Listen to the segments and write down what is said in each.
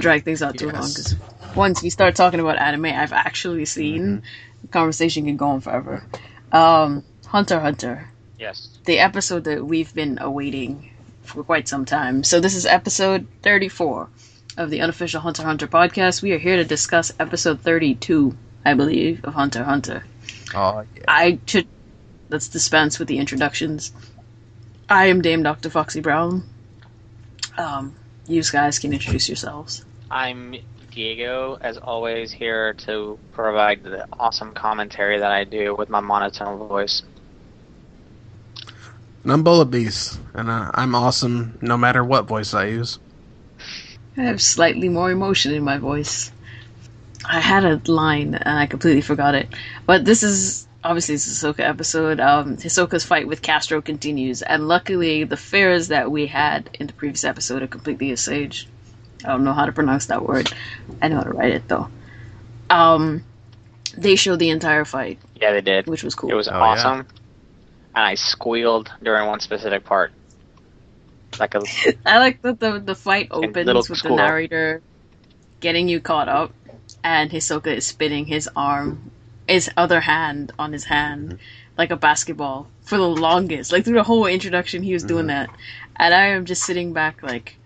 to not drag things out too long, because once we start talking about anime, I've actually seen the conversation can go on forever. Um, Hunter Hunter, Yes. the episode that we've been awaiting for quite some time. So this is episode thirty-four of the unofficial Hunter Hunter podcast. We are here to discuss episode thirty-two, I believe, of Hunter Hunter. Oh yeah. I should let's dispense with the introductions. I am Dame Dr. Foxy Brown. Um, you guys can introduce yourselves. I'm Diego, as always, here to provide the awesome commentary that I do with my monotone voice. And I'm Bullet Beast, and uh, I'm awesome no matter what voice I use. I have slightly more emotion in my voice. I had a line and I completely forgot it. But this is obviously it's a Hisoka episode. Um, Hisoka's fight with Castro continues, and luckily the fears that we had in the previous episode are completely assuaged. I don't know how to pronounce that word. I know how to write it though. Um, they showed the entire fight, Yeah, they did. which was cool. It was Oh, yeah. awesome. And I squealed during one specific part. Like a I like that the the fight opens little with the narrator getting you caught up, and Hisoka is spinning his arm, his other hand on his hand, mm-hmm. like a basketball for the longest. Like through the whole introduction, he was doing mm-hmm. that, and I am just sitting back like,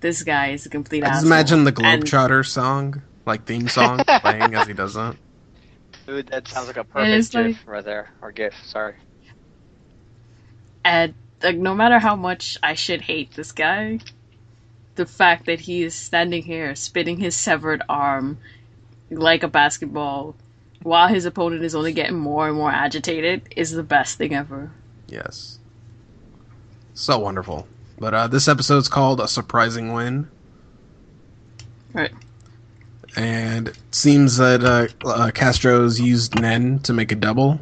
this guy is a complete. I just asshole. imagine the And- Globetrotter song, like theme song, playing as he does that. Dude, that sounds like a it's perfect like- GIF right there. Or GIF, sorry. And like, no matter how much I should hate this guy, the fact that he is standing here spinning his severed arm like a basketball while his opponent is only getting more and more agitated is the best thing ever. Yes. So wonderful. But uh, this episode's called A Surprising Win. Right. And it seems that uh, uh, Castro's used Nen to make a double.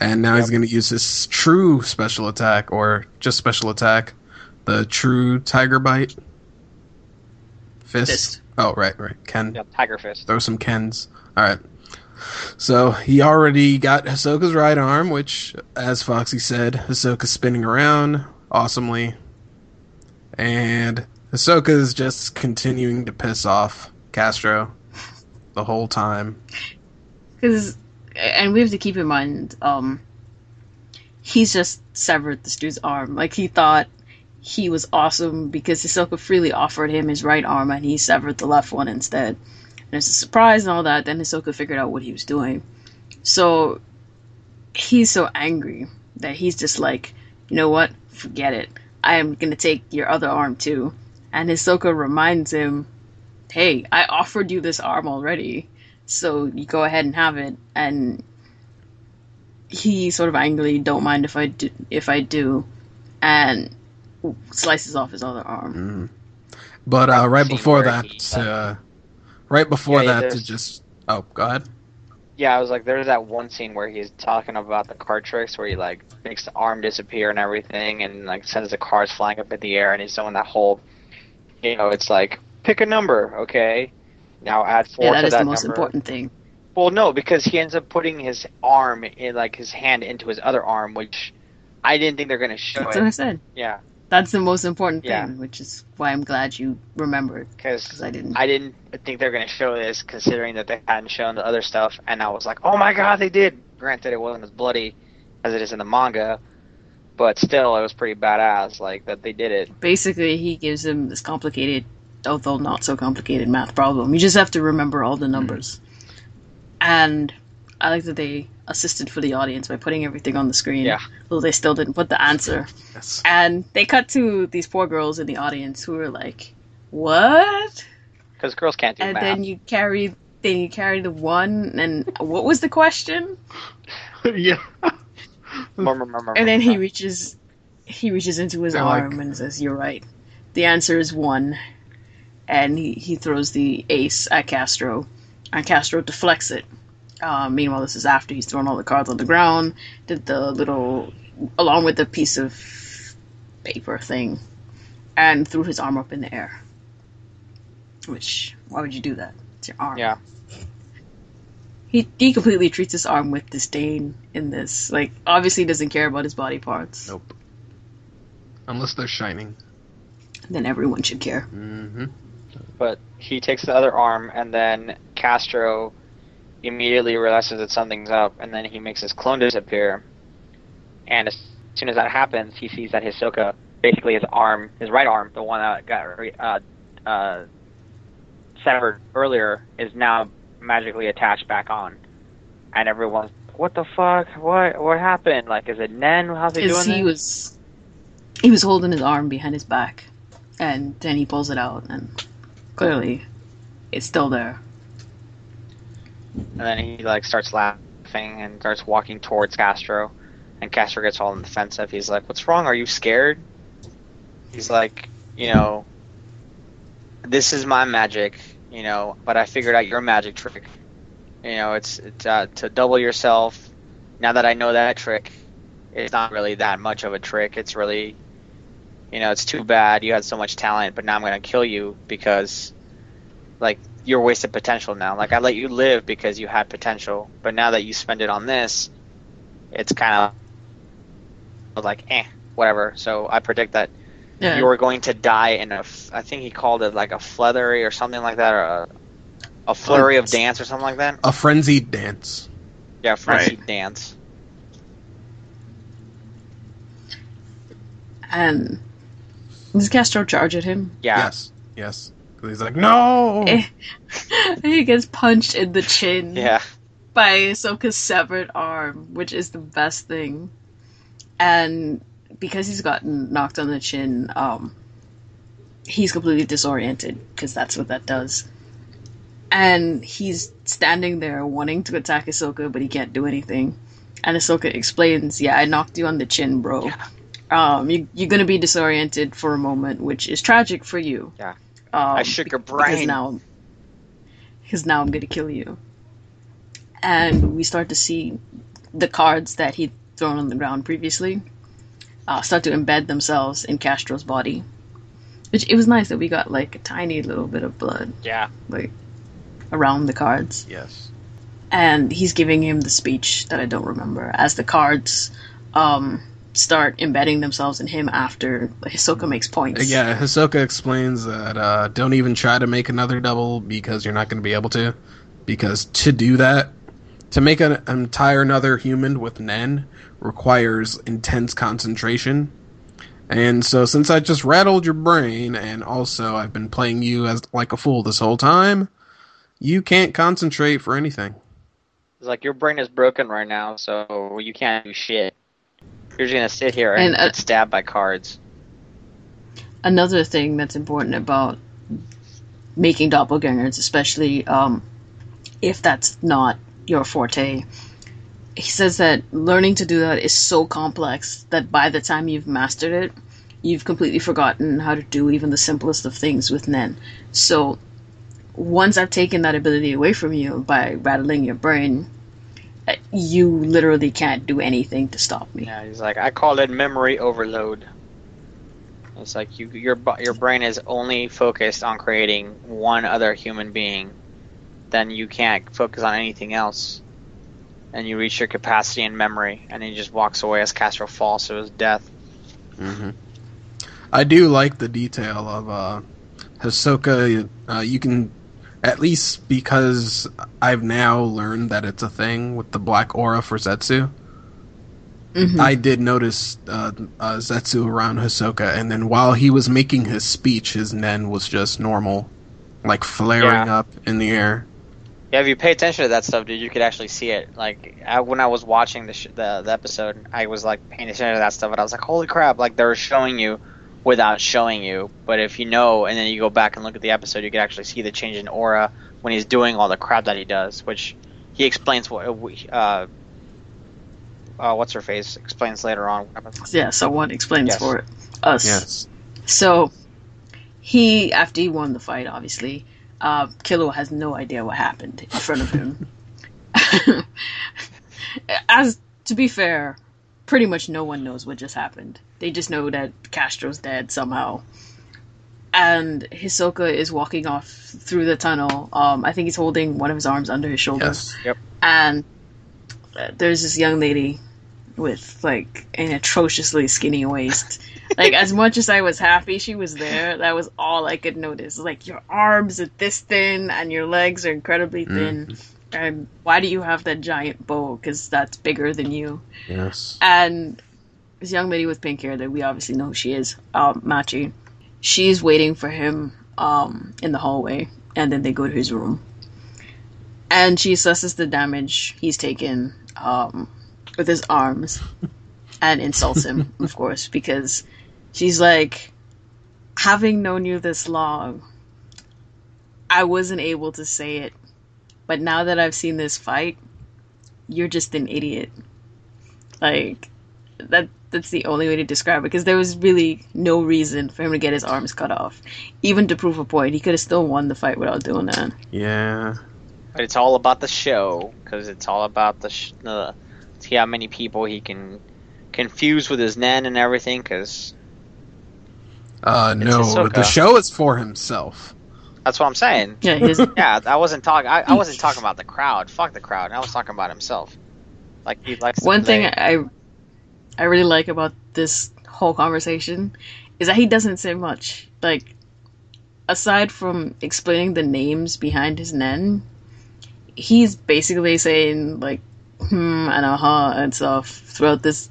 And now he's going to use his true special attack, or just special attack, the true Tiger Bite. Fist. Fist. Oh, right, right. Ken. Yeah, Tiger Fist. Throw some Kens. All right. So he already got Hisoka's right arm, which, as Foxy said, Hisoka's spinning around awesomely. And Hisoka is just continuing to piss off Castro the whole time. Because, and we have to keep in mind, um, he's just severed this dude's arm. Like he thought he was awesome because Hisoka freely offered him his right arm and he severed the left one instead. And it's a surprise and all that. Then Hisoka figured out what he was doing. So he's so angry that he's just like, you know what? Forget it. I am gonna take your other arm too. And Hisoka reminds him, hey, I offered you this arm already so you go ahead and have it and he sort of angrily don't mind if i do if i do and slices off his other arm Mm. But uh, right before that, he, uh, right before Yeah, yeah, that, to just oh, go ahead. Yeah, I was like, there's that one scene where he's talking about the card tricks, where he like makes the arm disappear and everything, and like sends the cards flying up in the air, and he's doing that whole, you know, it's like pick a number, okay, now add four yeah that to is that the most number. important thing. Well, no, because he ends up putting his arm in like his hand into his other arm, which I didn't think they're gonna show that's what i said. Yeah, that's the most important thing Yeah. which is why i'm glad you remembered because i didn't I didn't think they were going to show this, considering that they hadn't shown the other stuff, and I was like, oh my god, they did. Granted, it wasn't as bloody as it is in the manga, but still, it was pretty badass, like that they did it. basically he gives him this complicated although not so complicated math problem you just have to remember all the mm-hmm. numbers and i like that they assisted for the audience by putting everything on the screen Yeah. though they still didn't put the answer Yes. And they cut to these poor girls in the audience who were like, "What?" Because girls can't do And math. And then you carry, then you carry the one. And what was the question? yeah. and then he reaches he reaches into his They're arm like- and says, "You're right. The answer is one." And he, he throws the ace at Castro, and Castro deflects it. Uh, meanwhile, this is after he's thrown all the cards on the ground, did the little, along with the piece of paper thing, and threw his arm up in the air. Which, why would you do that? It's your arm. Yeah. He, he completely treats his arm with disdain in this. Like, obviously doesn't care about his body parts. Nope. Unless they're shining. Then everyone should care. Mm-hmm. But he takes the other arm, and then Castro immediately realizes that something's up, and then he makes his clone disappear. And as soon as that happens, he sees that Hisoka, basically his arm, his right arm, the one that got uh, uh, severed earlier, is now magically attached back on. And everyone's, what the fuck? What what happened? Like, is it Nen? How's he doing he this? was he was holding his arm behind his back, and then he pulls it out, and clearly, it's still there. And then he like starts laughing and starts walking towards Castro, and Castro gets all defensive. He's like, "What's wrong? Are you scared?" He's like, "You know, this is my magic, you know, but I figured out your magic trick. You know, it's it's uh, to double yourself. Now that I know that trick, it's not really that much of a trick. It's really, you know, it's too bad you had so much talent, but now I'm gonna kill you because, like, you're wasted potential now. Like I let you live because you had potential, but now that you spend it on this, it's kind of like eh, whatever. So I predict that Yeah. you are going to die in a. I think he called it like a flurry or something like that, or a, a flurry of dance or something like that. A frenzied dance. Yeah, frenzied dance. and does Castro charge at him? Yeah, Yes. Yes. 'Cause He's like, no. He gets punched in the chin yeah, by Hisoka's severed arm, which is the best thing. And because he's gotten knocked on the chin, um, he's completely disoriented because that's what that does. And he's standing there wanting to attack Hisoka, but he can't do anything. And Hisoka explains, "Yeah, I knocked you on the chin, bro. Yeah. Um, you, you're gonna be disoriented for a moment, which is tragic for you. Yeah. Um, I shook your be- because brain. now, because now I'm gonna kill you." And we start to see the cards that he'd thrown on the ground previously uh, start to embed themselves in Castro's body. Which it was nice that we got like a tiny little bit of blood yeah. like around the cards, yes. and he's giving him the speech that I don't remember as the cards um, start embedding themselves in him after Hisoka makes points. Yeah, Hisoka explains that uh, don't even try to make another double because you're not going to be able to. Because to do that, to make an entire another human with Nen requires intense concentration. And so, since I just rattled your brain, and also I've been playing you as like a fool this whole time, you can't concentrate for anything. It's like your brain is broken right now, so you can't do shit. You're just gonna sit here and, And, uh, get stabbed by cards. another thing that's important about making doppelgangers, especially um, if that's not your forte, he says that learning to do that is so complex that by the time you've mastered it, you've completely forgotten how to do even the simplest of things with Nen. So once I've taken that ability away from you by rattling your brain, you literally can't do anything to stop me. Yeah, he's like, I call it memory overload. It's like you, your your brain is only focused on creating one other human being, then you can't focus on anything else, and you reach your capacity in memory, and he just walks away as Castro falls to his death. hmm I do like the detail of uh, Hisoka. Uh, you can, at least because I've now learned that it's a thing with the black aura for Zetsu. Mhm. I did notice uh, uh, Zetsu around Hisoka, and then while he was making his speech, his Nen was just normal, like flaring Yeah. up in the air. Yeah, if you pay attention to that stuff, dude, you could actually see it. Like I, when I was watching the, sh- the the episode, I was like paying attention to that stuff, and I was like, "Holy crap!" Like they were showing you without showing you. But if you know, and then you go back and look at the episode, you can actually see the change in aura when he's doing all the crap that he does, which he explains what uh, uh, what's her face explains later on. Yeah, someone explains Yes. for it. Us. Yes. So he, after he won the fight, obviously, uh, Killua has no idea what happened in front of him. As to be fair, pretty much no one knows what just happened. They just know that Castro's dead somehow. And Hisoka is walking off through the tunnel. Um, I think he's holding one of his arms under his shoulder Yes. Yep. and uh, there's this young lady with like an atrociously skinny waist. like as much as I was happy she was there, that was all I could notice. Like your arms are this thin and your legs are incredibly thin. And why do you have that giant bow? Because that's bigger than you. Yes. And this young lady with pink hair that we obviously know who she is, um, Machi, she's waiting for him um, in the hallway, and then they go to his room. And she assesses the damage he's taken um, with his arms and insults him, of course, because she's like, having known you this long, I wasn't able to say it, but now that I've seen this fight, you're just an idiot. Like that that's the only way to describe it because there was really no reason for him to get his arms cut off. Even to prove a point, he could have still won the fight without doing that. Yeah. But it's all about the show because it's all about the sh- the see how many people he can confuse with his nen and everything. Because Uh, no, Hisoka. the show is for himself. That's what I'm saying. Yeah, his, Yeah, I wasn't talking. I, I wasn't talking about the crowd. Fuck the crowd. I was talking about himself. Like he likes. one thing I I really like about this whole conversation is that he doesn't say much. Like aside from explaining the names behind his nen, he's basically saying like hmm and uh-huh and stuff throughout this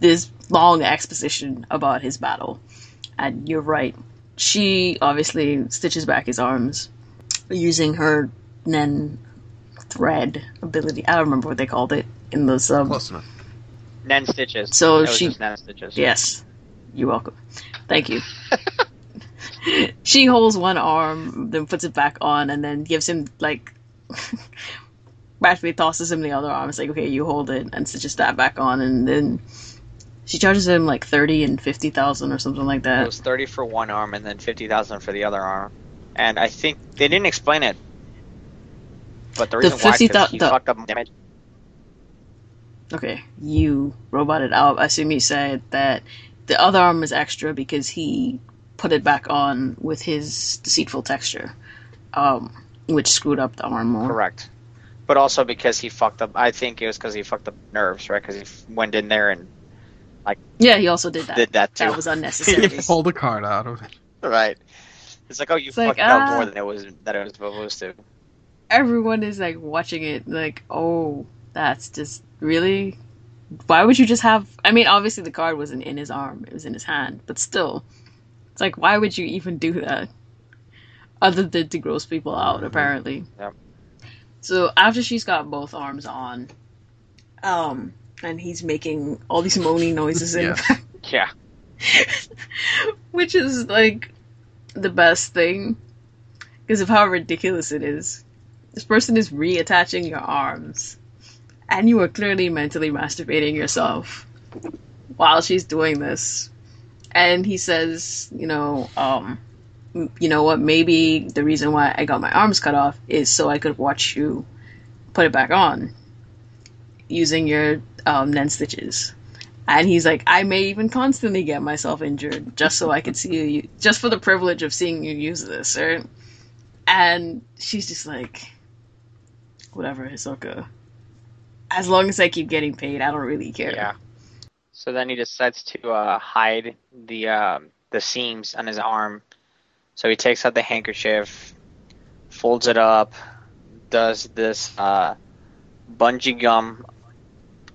this long exposition about his battle. And you're right. She obviously stitches back his arms using her nen thread ability. I don't remember what they called it in the sub. Um, Close enough. Nen stitches. So It was she- just Nen stitches. Yes. You're welcome. Thank you. she holds one arm, then puts it back on, and then gives him, like, practically tosses him the other arm. It's like, okay, you hold it, and stitches that back on, and then she charges him, like, 30 and 50,000 or something like that. It was thirty for one arm and then fifty thousand for the other arm. And I think they didn't explain it. But the reason why 50 because he the- fucked up damage. Okay, you roboted out. I assume you said that the other arm is extra because he put it back on with his deceitful texture, um, which screwed up the arm more. Correct. But also because he fucked up. I think it was because he fucked up nerves, right? Because he f- went in there and Yeah, he also did that. did that too. That was unnecessary. He pulled a card out of it. right. It's like, oh, you It's like, fucked up ah. more than it was that it was supposed to. Everyone is like watching it, like, oh, that's just really. Why would you just have? I mean, obviously the card wasn't in his arm; it was in his hand. But still, it's like, why would you even do that? Other than to gross people out, Mhm. apparently. Yep. So after she's got both arms on, um, and he's making all these moaning noises in Yeah. Yeah. which is like the best thing because of how ridiculous it is. This person is reattaching your arms, and you are clearly mentally masturbating yourself while she's doing this. And he says, you know, um, m- you know what? Maybe the reason why I got my arms cut off is so I could watch you put it back on using your um, nen stitches. And he's like, I may even constantly get myself injured just so I could see you, just for the privilege of seeing you use this, right? And she's just like, whatever, Hisoka. As long as I keep getting paid, I don't really care. Yeah. So then he decides to uh, hide the um the seams on his arm. So he takes out the handkerchief, folds it up, does this uh, bungee gum.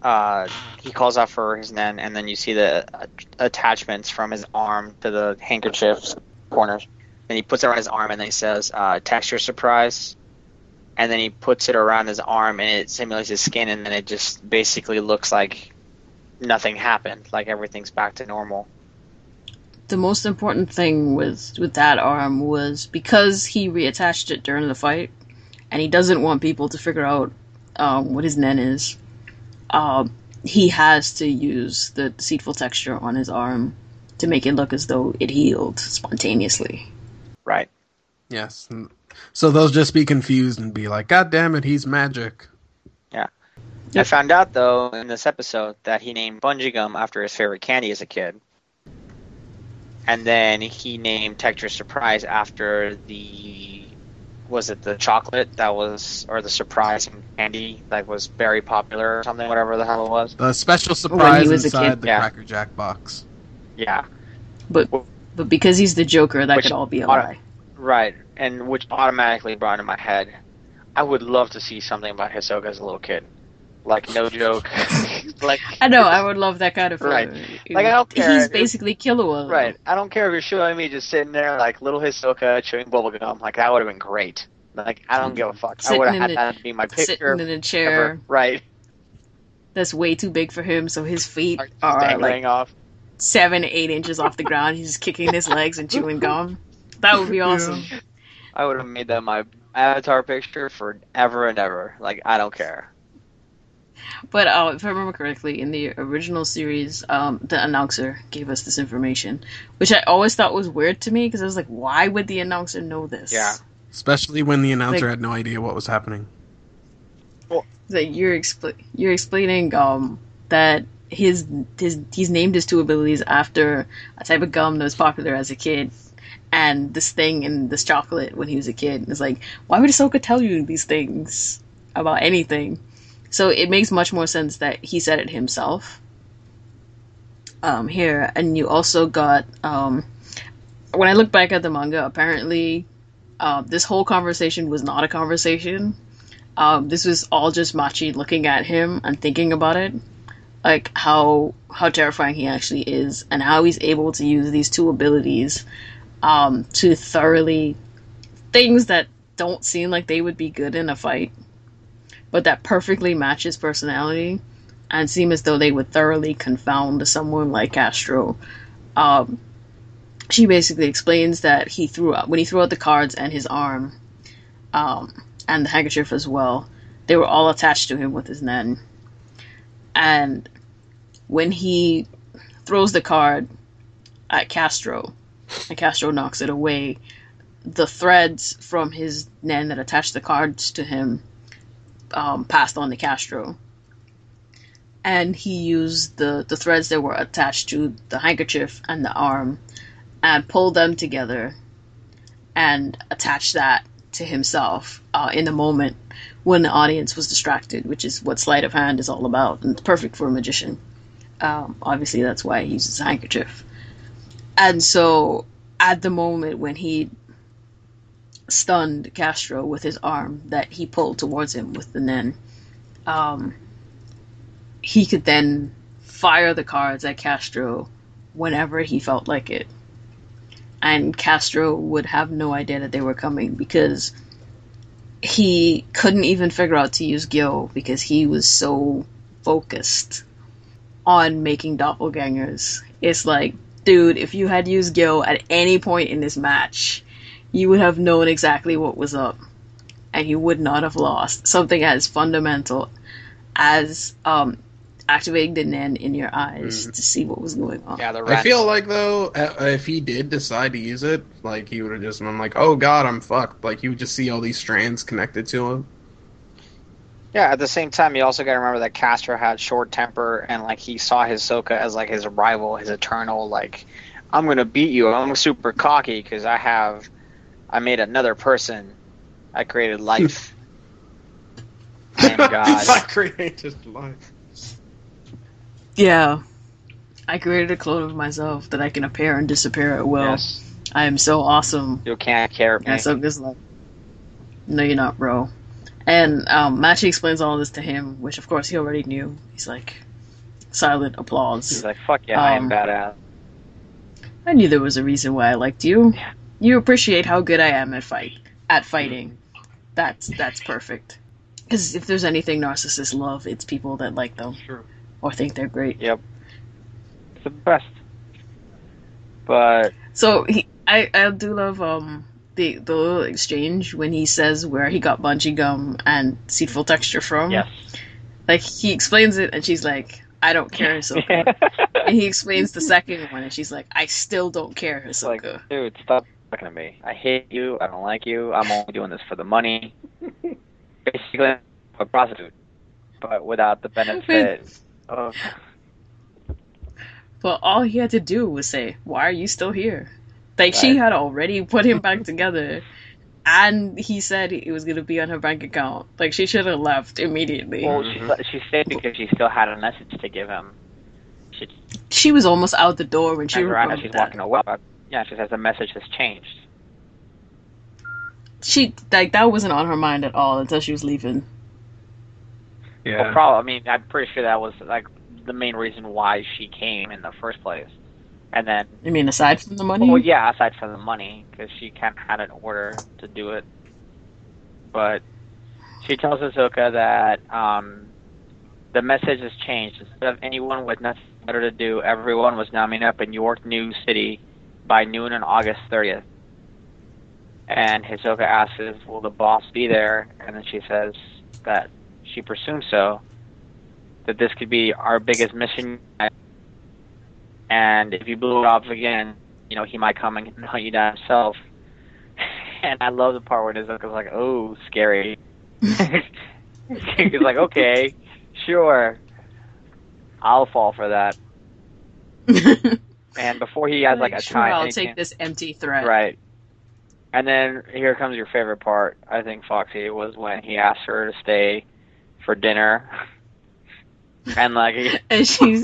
Uh, he calls out for his nen, and then you see the uh, attachments from his arm to the handkerchief's corners. And he puts it around his arm, and then he says, uh, "Texture surprise." And then he puts it around his arm, and it simulates his skin, and then it just basically looks like nothing happened, like everything's back to normal. The most important thing with with that arm was because he reattached it during the fight, and he doesn't want people to figure out um, what his nen is. Um, he has to use the deceitful texture on his arm to make it look as though it healed spontaneously. Right. Yes. So they'll just be confused and be like, God damn it, he's magic. Yeah. I found out though in this episode that he named bungee gum after his favorite candy as a kid, and then he named Texture Surprise after the was it the chocolate that was or the surprise candy that was very popular or something, whatever the hell it was. The special oh, surprise was a inside kid. the Yeah. Cracker Jack box. Yeah, But but because he's the Joker, that Which- could all be a auto- lie. right, and which automatically brought in my head. I would love to see something about Hisoka as a little kid, like no joke, like I know, I would love that kind of Right. flavor. Like, I don't care. He's basically Killua. Right. I don't care if you're showing me just sitting there like little Hisoka chewing bubblegum. Like that would have been great. Like I don't give a fuck. I would have had the- that be my picture. Sitting in a chair ever. Right. that's way too big for him, so his feet are dangling like off. seven, eight inches off the ground. He's just kicking his legs and chewing gum. That would be awesome. I would have made that my avatar picture forever and ever. Like I don't care. But uh, if I remember correctly, in the original series, um, the announcer gave us this information, which I always thought was weird to me because I was like, why would the announcer know this? Yeah. Especially when the announcer Like- had no idea what was happening. Like you're expl- you're explaining um that his his he's named his two abilities after a type of gum that was popular as a kid, and this thing and this chocolate when he was a kid. And It's like why would Hisoka tell you these things about anything? So it makes much more sense that he said it himself. Um, here, and you also got um, when I look back at the manga, apparently, uh, this whole conversation was not a conversation. Um, this was all just Machi looking at him and thinking about it, like how how terrifying he actually is, and how he's able to use these two abilities um, to thoroughly things that don't seem like they would be good in a fight, but that perfectly matches personality and seem as though they would thoroughly confound someone like Castro. Um, she basically explains that he threw out when he threw out the cards and his arm, um, and the handkerchief as well. They were all attached to him with his nen, and when he throws the card at Castro, and Castro knocks it away, the threads from his nen that attached the cards to him um, passed on to Castro. And he used the, the threads that were attached to the handkerchief and the arm and pulled them together and attached that to himself uh, in the moment when the audience was distracted, which is what sleight of hand is all about, and it's perfect for a magician. Um, obviously, that's why he uses a handkerchief. And so, at the moment when he stunned Castro with his arm that he pulled towards him with the nen, um, he could then fire the cards at Castro whenever he felt like it. And Castro would have no idea that they were coming because he couldn't even figure out to use Gil because he was so focused on making doppelgangers. It's like, dude, if you had used Gil at any point in this match, you would have known exactly what was up. And you would not have lost something as fundamental as um, activating the Nen in your eyes to see what was going on. Yeah, the I feel like though, uh, if he did decide to use it, like he would have just been like, "Oh God, I'm fucked." Like you would just see all these strands connected to him. Yeah, at the same time, you also got to remember that Castro had short temper, and like he saw Hisoka as like his rival, his eternal. Like, I'm gonna beat you. I'm super cocky because I have, I made another person. I created life. I am God. I created life. Yeah. I created a clone of myself that I can appear and disappear at will. Yes, I am so awesome. you can't care me. And so just like, no, you're not, bro. And um, Machi explains all this to him, which of course he already knew. He's like, silent applause. He's like, "Fuck yeah, I am Um, badass." I knew there was a reason why I liked you. Yeah. You appreciate how good I am at fight at fighting. That's that's perfect. Because if there's anything narcissists love, it's people that like them True. or think they're great. It's the best. But So he, I, I do love um the the little exchange when he says where he got bungee gum and deceitful texture from. yes, Like he explains it, and she's like, I don't care, Hisoka. and he explains the second one, and she's like, I still don't care, It's like, Hisoka. dude, stop talking to me. I hate you. I don't like you. I'm only doing this for the money. Basically, a prostitute, but without the benefit of. But all he had to do was say, "Why are you still here?" Like she had already put him back together, and he said it was gonna be on her bank account. Like she should have left immediately. Well, she, mm-hmm. she stayed because she still had a message to give him. She she was almost out the door when she turns around she's that. walking away. Yeah, she says the message has changed. She like that wasn't on her mind at all until she was leaving. Yeah. Well, probably. I mean, I'm pretty sure that was like the main reason why she came in the first place. And then, I mean, aside from the money, well, yeah, aside from the money, because she kind of had an order to do it. But she tells Hisoka that um, the message has changed. Instead of anyone with nothing better to do, everyone was now meeting up in York New City by noon on August 30th. And Hisoka asks, if, "Will the boss be there?" And then she says that she presumes so. That this could be our biggest mission, and if you blew it off again, you know he might come and hunt you down himself. And I love the part where Hisoka's like, "Oh, scary." He's like, "Okay, sure, I'll fall for that." And before he has like a sure, time, I'll take this empty threat. Right. And then here comes your favorite part, I think, Foxy, was when he asked her to stay for dinner. And like, he- And she's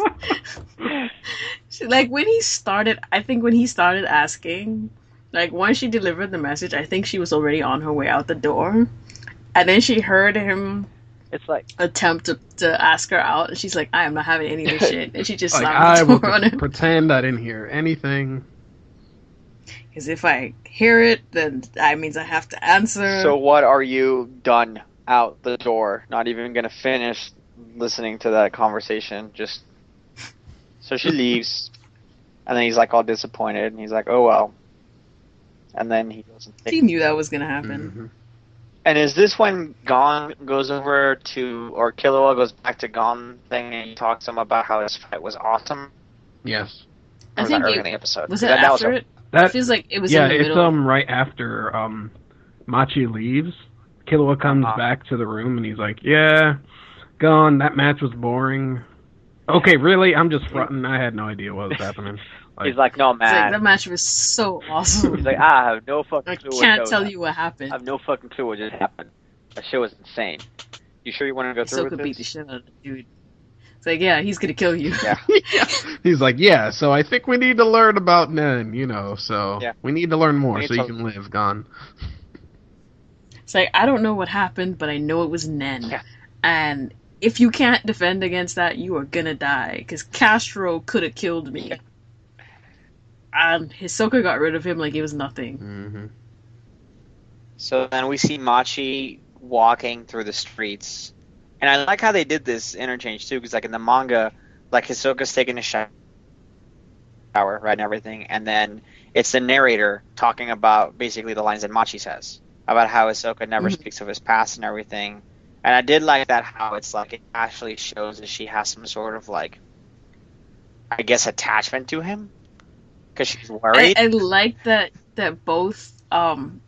she, like when he started. I think when he started asking, like once she delivered the message, I think she was already on her way out the door, and then she heard him it's like, attempt to, to ask her out, and she's like, "I am not having any of this shit," and she just Like slammed I will on him. pretend I didn't hear anything. Because if I hear it, then that means I have to answer. so what are you done out the door? Not even gonna finish listening to that conversation. Just so she leaves, and then he's like all disappointed, and he's like, "Oh well." And then he goes and takes she knew that was gonna happen. Mhm. And is this when Gon goes over to, or Killua goes back to Gon thing and he talks to him about how his fight was awesome? Yes. I Or was think that early it- in the episode? Was 'Cause it that- that after a- it? That It feels like it was yeah, in the it's middle. um right after um Machi leaves. Killua comes Uh-huh. back to the room and he's like, "Yeah, Gon. That match was boring." Okay, really? I'm just fronting. I had no idea what was happening. He's like, no, It's like, man. that match was so awesome. He's like, I have no fucking I clue. what can't goes tell you what happened. I have no fucking clue what just happened. That shit was insane. You sure you want to go through Hisoka with beat the shit out of the dude. It's like, yeah, he's gonna kill you. Yeah. he's like, "Yeah, so I think we need to learn about Nen, you know. So Yeah. we need to learn more so you can live, Gon." It's like I don't know what happened, but I know it was Nen. Yeah. And if you can't defend against that, you are gonna die. Because Castro could have killed me. And Hisoka got rid of him like he was nothing. hmm So then we see Machi walking through the streets, and I like how they did this interchange too, because like in the manga, like Hisoka's taking a shower, right, and everything, and then it's the narrator talking about basically the lines that Machi says about how Hisoka never Mhm. speaks of his past and everything. And I did like that how it's like it actually shows that she has some sort of like, I guess, attachment to him, because she's I, worried. I like that that both um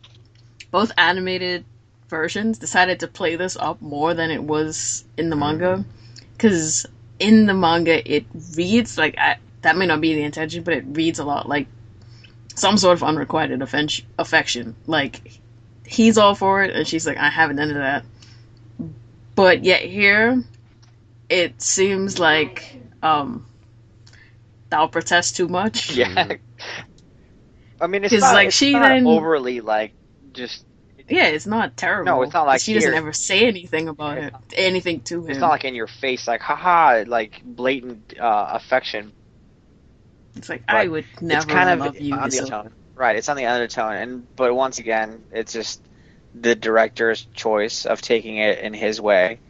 both animated versions decided to play this up more than it was in the manga. Because in the manga it reads like I, that may not be the intention but it reads a lot like some sort of unrequited affen- affection. Like he's all for it and she's like i haven't done that. But yet here it seems like um thou protest too much Yeah. I mean, it's not, like, it's she not then- overly like just. Yeah, it's not terrible. No, it's not like she doesn't ever say anything about Yeah, it, anything to him. It's not like in your face, like haha, like blatant uh, affection. It's like but I would never it's kind of love you. on the undertone, right? It's on the undertone, and but once again, it's just the director's choice of taking it in his way.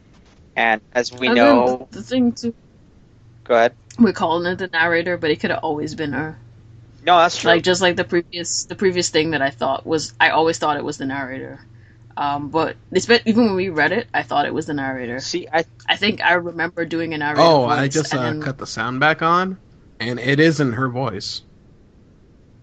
And as we And know, the, the thing too, go ahead. We're calling it the narrator, but it could have always been her. No, that's true. Like just like the previous, the previous thing that I thought was, I always thought it was the narrator. Um, but it's been, even when we read it, I thought it was the narrator. See, I I think I remember doing a narrator. Oh, voice, I just uh, then- cut the sound back on, and it isn't her voice.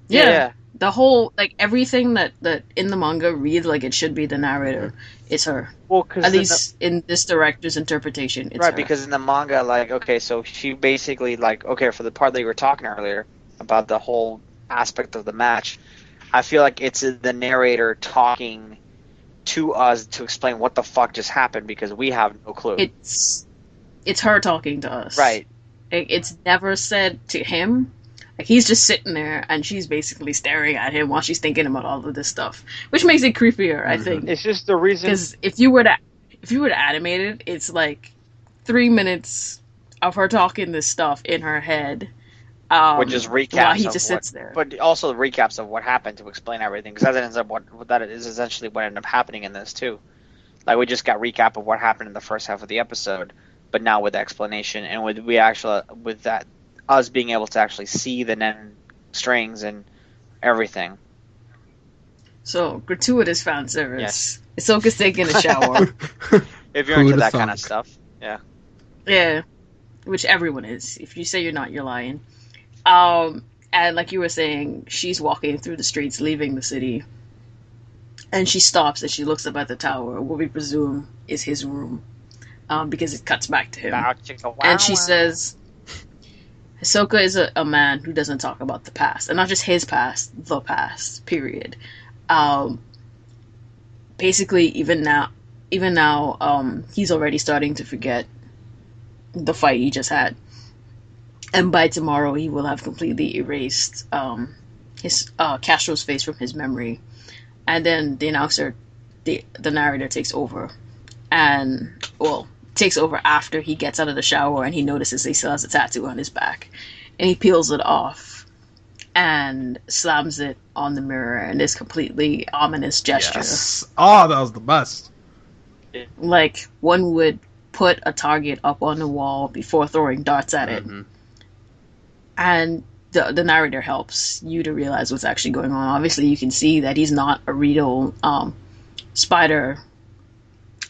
Yeah. The whole like everything that that in the manga reads like it should be the narrator. It's her. Well, At least in this director's interpretation, it's right her. because in the manga like okay so she basically like okay for the part that you were talking earlier about the whole aspect of the match i feel like it's the narrator talking to us to explain what the fuck just happened because we have no clue it's it's her talking to us. right it's never said to him. Like he's just sitting there, and she's basically staring at him while she's thinking about all of this stuff, which makes it creepier. I Mhm. think it's just the reason because if you were to if you were to animate it, it's like three minutes of her talking this stuff in her head, um, which is recaps while he of just what- sits there. but also the recaps of what happened to explain everything because that ends up what what that is essentially what ended up happening in this too like we just got recap of what happened in the first half of the episode but now with explanation and with we actually with that us being able to actually see the nen strings and everything So gratuitous fan service. It's so Hisoka's taking a shower. if you're Who into would've that kind of stuff yeah, Yeah, which everyone is. If you say you're not, you're lying. Um, and like you were saying, she's walking through the streets, leaving the city, and she stops and she looks up at the tower, what we presume is his room, um, because it cuts back to him. Wow, and she says Hisoka is a, a man who doesn't talk about the past, and not just his past, the past. Period. Um, basically, even now, even now, um, he's already starting to forget the fight he just had, and by tomorrow, he will have completely erased um, his uh, Castro's face from his memory, and then the announcer, the the narrator takes over, and well takes over after he gets out of the shower and he notices he still has a tattoo on his back. And he peels it off and slams it on the mirror in this completely ominous gesture. Yes. Oh, that was the best. Like one would put a target up on the wall before throwing darts at it. Mhm. And the, the narrator helps you to realize what's actually going on. Obviously, you can see that he's not a real um, spider,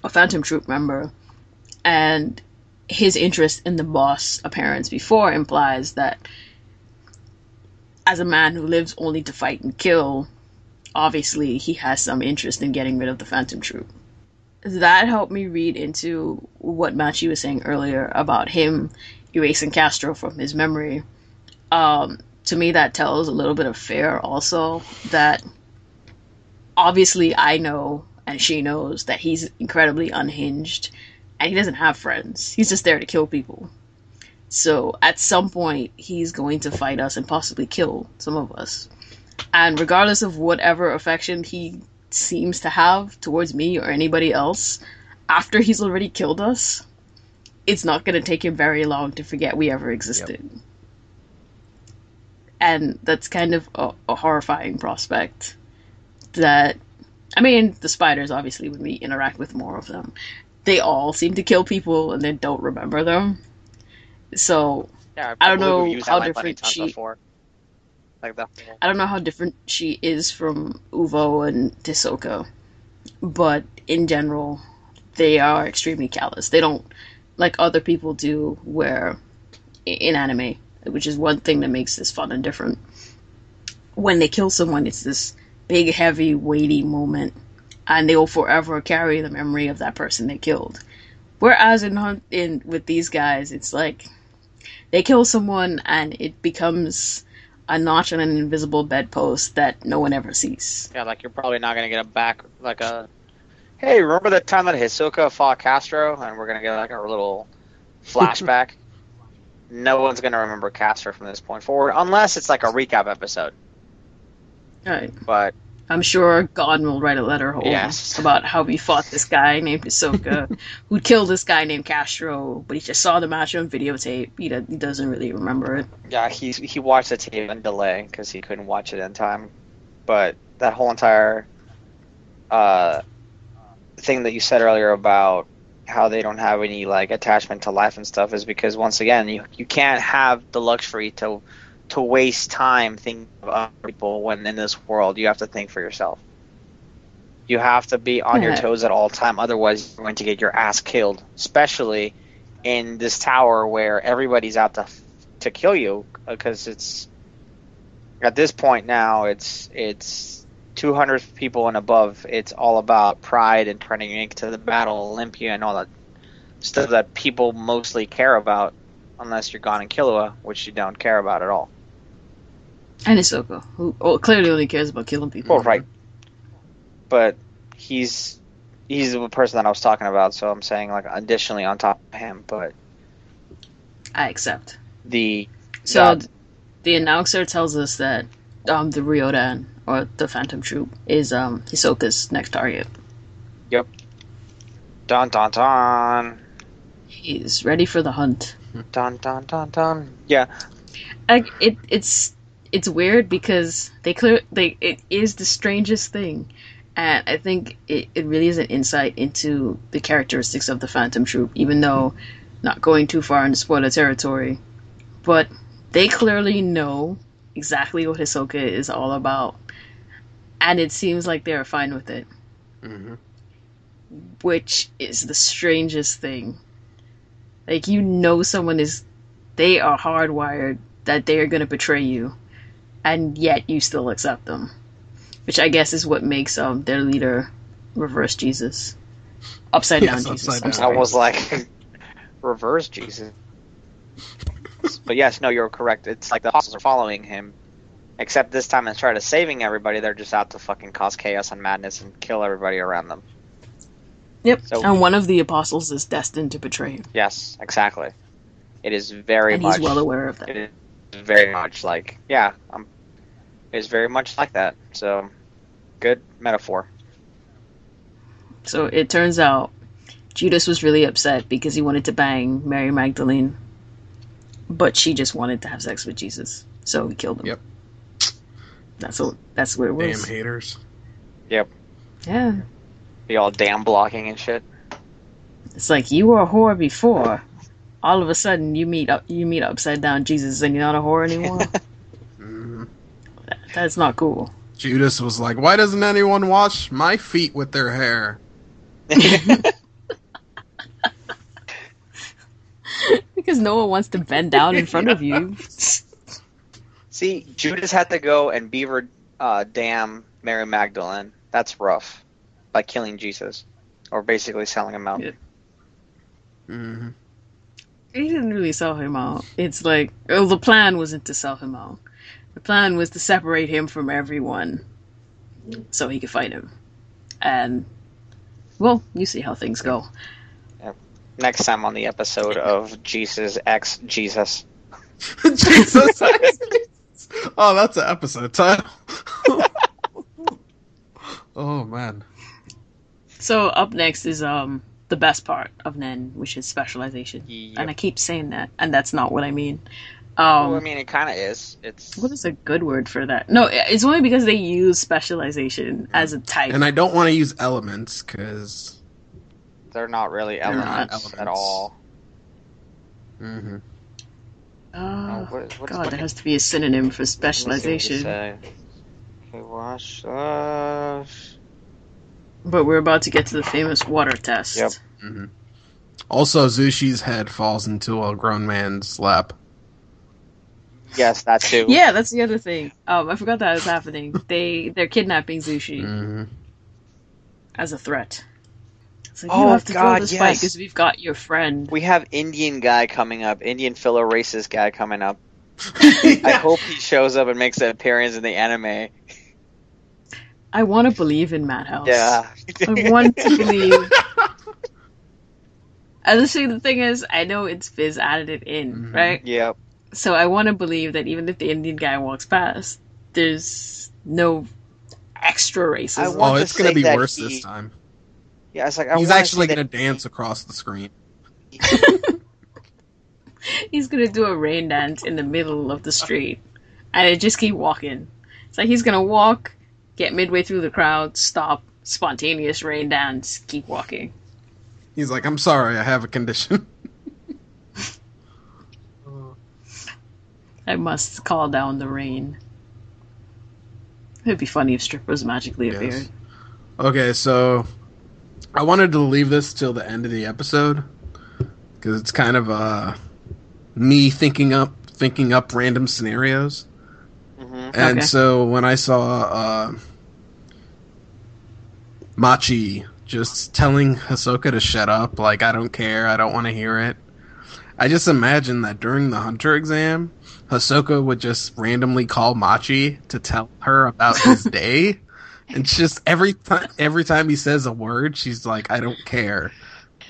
a Phantom Troop member, and his interest in the boss appearance before implies that as a man who lives only to fight and kill, obviously he has some interest in getting rid of the Phantom Troop. That helped me read into what Machi was saying earlier about him erasing Castro from his memory. Um, to me, that tells a little bit of fear also that obviously I know and she knows that he's incredibly unhinged and he doesn't have friends. He's just there to kill people. So at some point, he's going to fight us and possibly kill some of us. And regardless of whatever affection he seems to have towards me or anybody else, after he's already killed us, it's not going to take him very long to forget we ever existed. And that's kind of a, a horrifying prospect. That, I mean, the spiders obviously, when we interact with more of them, they all seem to kill people and then don't remember them. So yeah, I don't know how that different she- before. like whole- I don't know how different she is from Uvo and Hisoka, but in general, they are extremely callous. They don't like other people do, where in anime, which is one thing that makes this fun and different. When they kill someone, it's this big, heavy, weighty moment, and they will forever carry the memory of that person they killed. Whereas in Hunt, in with these guys, it's like they kill someone and it becomes a notch on an invisible bedpost that no one ever sees. Yeah, like you're probably not gonna get a back like a. Hey, remember that time that Hisoka fought Castro, and we're gonna get like a little flashback. no one's gonna remember Castro from this point forward, unless it's like a recap episode. Right. But I'm sure Gon will write a letter home Yes. about how we fought this guy named Hisoka, who'd killed this guy named Castro, but he just saw the match on videotape. He, do- he doesn't really remember it. yeah, he he watched the tape in delay because he couldn't watch it in time. But that whole entire uh, thing that you said earlier about how they don't have any like attachment to life and stuff is because once again you you can't have the luxury to to waste time thinking of other people when in this world you have to think for yourself. You have to be on your toes at all time, otherwise you're going to get your ass killed. Especially in this tower where everybody's out to to kill you, because it's at this point now it's it's 200 people and above. It's all about pride and turning into the battle Olympia and all that stuff that people mostly care about, unless you're Gon in Killua, which you don't care about at all. And Hisoka, who oh, clearly only cares about killing people. Well, right. But he's he's the person that I was talking about, so I'm saying like additionally on top of him, but I accept. the So Yeah. th- the announcer tells us that um, the Ryodan or the Phantom Troop is um, Hisoka's next target. Yep. Dun dun dun He's ready for the hunt. dun dun dun dun. Yeah, Like it, it's it's weird because they clear they it is the strangest thing, and I think it, it really is an insight into the characteristics of the Phantom Troop. Even though not going too far into spoiler territory, but they clearly know exactly what Hisoka is all about, and it seems like they're fine with it, hmm which is the strangest thing. Like you know, someone is they are hardwired that they are going to betray you, and yet you still accept them, which I guess is what makes um their leader reverse Jesus, upside down Yes, Jesus. upside I'm down. I was like reverse Jesus. But yes, no, you're correct. It's like the apostles are following him, except this time instead of saving everybody, they're just out to fucking cause chaos and madness and kill everybody around them. Yep. So- and one of the apostles is destined to betray him, Yes, exactly. It is very and much. he's well aware of that. It is very much like yeah, um, it's very much like that. So, good metaphor. So it turns out Judas was really upset because he wanted to bang Mary Magdalene, but she just wanted to have sex with Jesus, so he killed him. Yep. That's what. That's what it was. Damn haters. Yep. Yeah. Be all damn blocking and shit. It's like you were a whore before. All of a sudden, you meet up. You meet upside down Jesus, and you're not a whore anymore. That's not cool. Judas was like, "Why doesn't anyone wash my feet with their hair?" Because no one wants to bend down in front of you. See, Judas had to go and beaver uh, dam Mary Magdalene. That's rough. By killing Jesus, or basically selling him out. Yeah. hmm He didn't really sell him out. It's like, well, the plan wasn't to sell him out. The plan was to separate him from everyone so he could fight him. And, well, you see how things go. Next time on the episode of Jesus X Jesus. Jesus. oh, that's an episode title. oh man. So, up next is um the best part of Nen, which is specialization. And I keep saying that, and that's not what I mean. Um, well, I mean, it kind of is. It's what is a good word for that? No, it's only because they use specialization as a type. And I don't want to use elements because. they're not really They're not elements, at elements. all. hmm Oh, Oh, what- what is God, there has to be a synonym for Let me see what you specialization. Okay, wash. Uh, But we're about to get to the famous water test. Yep. Hmm Also, Zushi's head falls into a grown man's lap. yes, that too. Yeah, that's the other thing. Um, I forgot that was happening. They they're kidnapping Zushi hmm as a threat. It's like, Oh, you have to God, throw this fight because we've got your friend. We have Indian guy coming up, Indian filler racist guy coming up. I hope he shows up and makes an appearance in the anime. I want to believe in Madhouse. Yeah. I want to believe. And the thing, the thing is, I know it's Viz added it in, Mhm. right? Yep. So I want to believe that even if the Indian guy walks past, there's no extra racism. I want Oh, to it's gonna be worse he- this time. Yeah, it's like I He's actually gonna that dance across the screen. he's gonna do a rain dance in the middle of the street, and it just keep walking. It's like he's gonna walk, get midway through the crowd, stop, spontaneous rain dance, keep walking. He's like, "I'm sorry, I have a condition." I must call down the rain. It'd be funny if strippers magically Yes. appeared. Okay, so I wanted to leave this till the end of the episode because it's kind of uh me thinking up thinking up random scenarios. hmm And Okay. so when I saw uh, Machi just telling Hisoka to shut up, like I don't care, I don't want to hear it. I just imagine that during the hunter exam, Hisoka would just randomly call Machi to tell her about his day, and just every time every time he says a word, she's like, I don't care.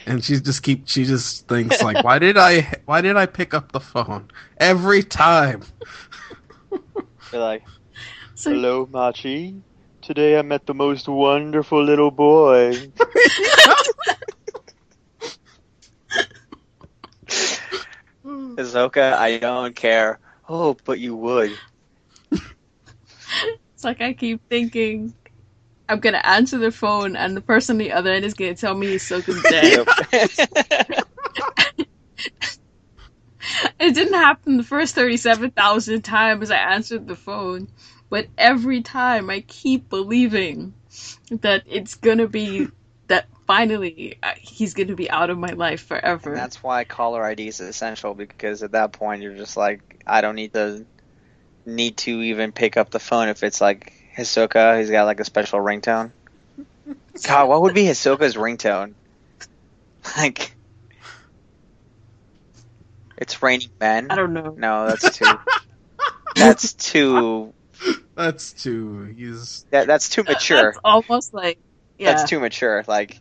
And she just keep she just thinks like why did I why did I pick up the phone every time? Be like, hello, Machi. Today I met the most wonderful little boy. Hisoka, I don't care. Oh, but you would. it's like I keep thinking I'm gonna answer the phone and the person on the other end is gonna tell me Hisoka's dead. it didn't happen the first 37,000 times I answered the phone, but every time I keep believing that it's gonna be that finally uh, he's gonna be out of my life forever. That's why caller ID is essential because at that point you're just like, I don't need to need to even pick up the phone if it's like Hisoka. He's got like a special ringtone. God, what would be Hisoka's ringtone? Like, it's raining men. I don't know. No, that's too. that's too. That's too. He's That, that's too mature. That's almost like yeah, That's too mature. Like,